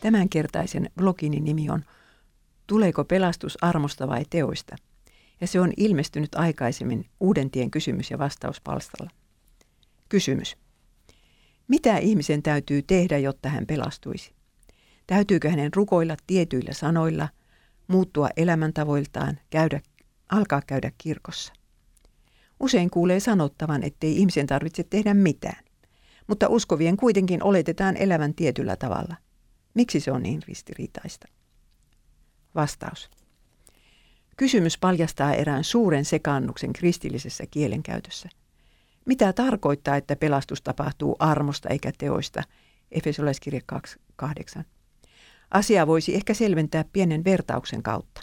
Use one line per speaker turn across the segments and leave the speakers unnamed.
Tämänkertaisen blogini nimi on Tuleeko pelastus armosta vai teoista? Ja se on ilmestynyt aikaisemmin Uuden tien kysymys- ja vastauspalstalla. Kysymys. Mitä ihmisen täytyy tehdä, jotta hän pelastuisi? Täytyykö hänen rukoilla tietyillä sanoilla, muuttua elämäntavoiltaan, käydä, alkaa käydä kirkossa? Usein kuulee sanottavan, ettei ihmisen tarvitse tehdä mitään, mutta uskovien kuitenkin oletetaan elävän tietyllä tavalla. Miksi se on niin ristiriitaista? Vastaus. Kysymys paljastaa erään suuren sekaannuksen kristillisessä kielenkäytössä. Mitä tarkoittaa, että pelastus tapahtuu armosta eikä teoista? Efesolaiskirja 2.8. Asia voisi ehkä selventää pienen vertauksen kautta.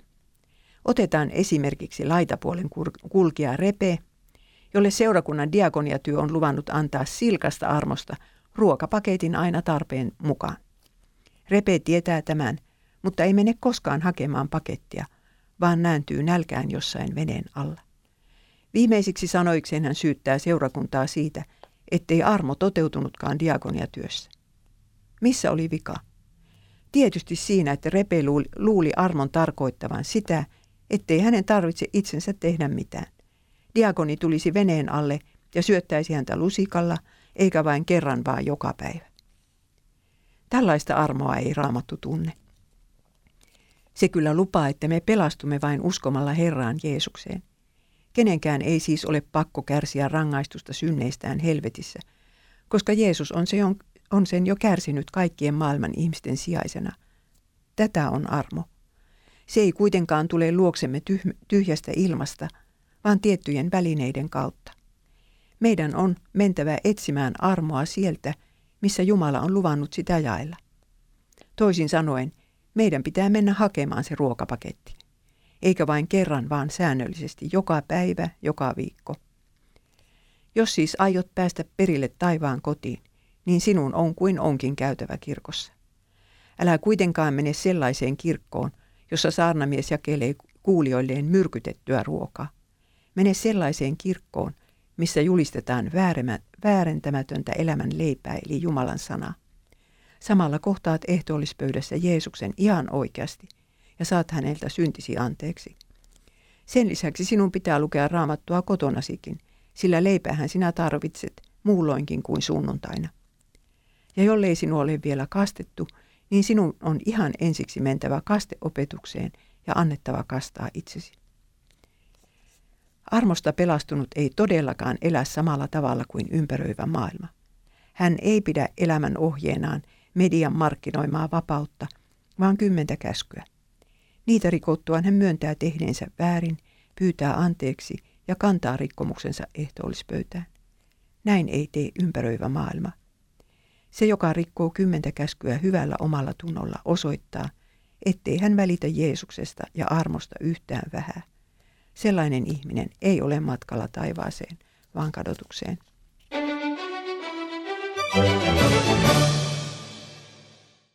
Otetaan esimerkiksi laitapuolen kulkija Repe, jolle seurakunnan diakoniatyö on luvannut antaa silkasta armosta ruokapaketin aina tarpeen mukaan. Repe tietää tämän, mutta ei mene koskaan hakemaan pakettia, vaan nääntyy nälkään jossain veneen alla. Viimeisiksi sanoikseen hän syyttää seurakuntaa siitä, ettei armo toteutunutkaan diakoniatyössä. Missä oli vika? Tietysti siinä, että Repe luuli armon tarkoittavan sitä, ettei hänen tarvitse itsensä tehdä mitään. Diakoni tulisi veneen alle ja syöttäisi häntä lusikalla, eikä vain kerran vaan joka päivä. Tällaista armoa ei raamattu tunne. Se kyllä lupaa, että me pelastumme vain uskomalla Herraan Jeesukseen. Kenenkään ei siis ole pakko kärsiä rangaistusta synneistään helvetissä, koska Jeesus on, se, on sen jo kärsinyt kaikkien maailman ihmisten sijaisena. Tätä on armo. Se ei kuitenkaan tule luoksemme tyhjästä ilmasta, vaan tiettyjen välineiden kautta. Meidän on mentävä etsimään armoa sieltä, missä Jumala on luvannut sitä jaella. Toisin sanoen, meidän pitää mennä hakemaan se ruokapaketti. Eikä vain kerran, vaan säännöllisesti, joka päivä, joka viikko. Jos siis aiot päästä perille taivaan kotiin, niin sinun on kuin onkin käytävä kirkossa. Älä kuitenkaan mene sellaiseen kirkkoon, jossa saarnamies jakelee kuulijoilleen myrkytettyä ruokaa. Mene sellaiseen kirkkoon, missä julistetaan väärentämätöntä elämän leipää eli Jumalan sanaa. Samalla kohtaat ehtoollispöydässä Jeesuksen ihan oikeasti ja saat häneltä syntisi anteeksi. Sen lisäksi sinun pitää lukea raamattua kotonasikin, sillä leipähän sinä tarvitset muulloinkin kuin sunnuntaina. Ja jollei sinua ole vielä kastettu, niin sinun on ihan ensiksi mentävä kasteopetukseen ja annettava kastaa itsesi. Armosta pelastunut ei todellakaan elä samalla tavalla kuin ympäröivä maailma. Hän ei pidä elämän ohjeenaan median markkinoimaa vapautta, vaan kymmentä käskyä. Niitä rikottuaan hän myöntää tehneensä väärin, pyytää anteeksi ja kantaa rikkomuksensa ehtoollispöytään. Näin ei tee ympäröivä maailma. Se, joka rikkoo kymmentä käskyä hyvällä omalla tunnolla, osoittaa, ettei hän välitä Jeesuksesta ja armosta yhtään vähää. Sellainen ihminen ei ole matkalla taivaaseen, vaan kadotukseen. Thank you.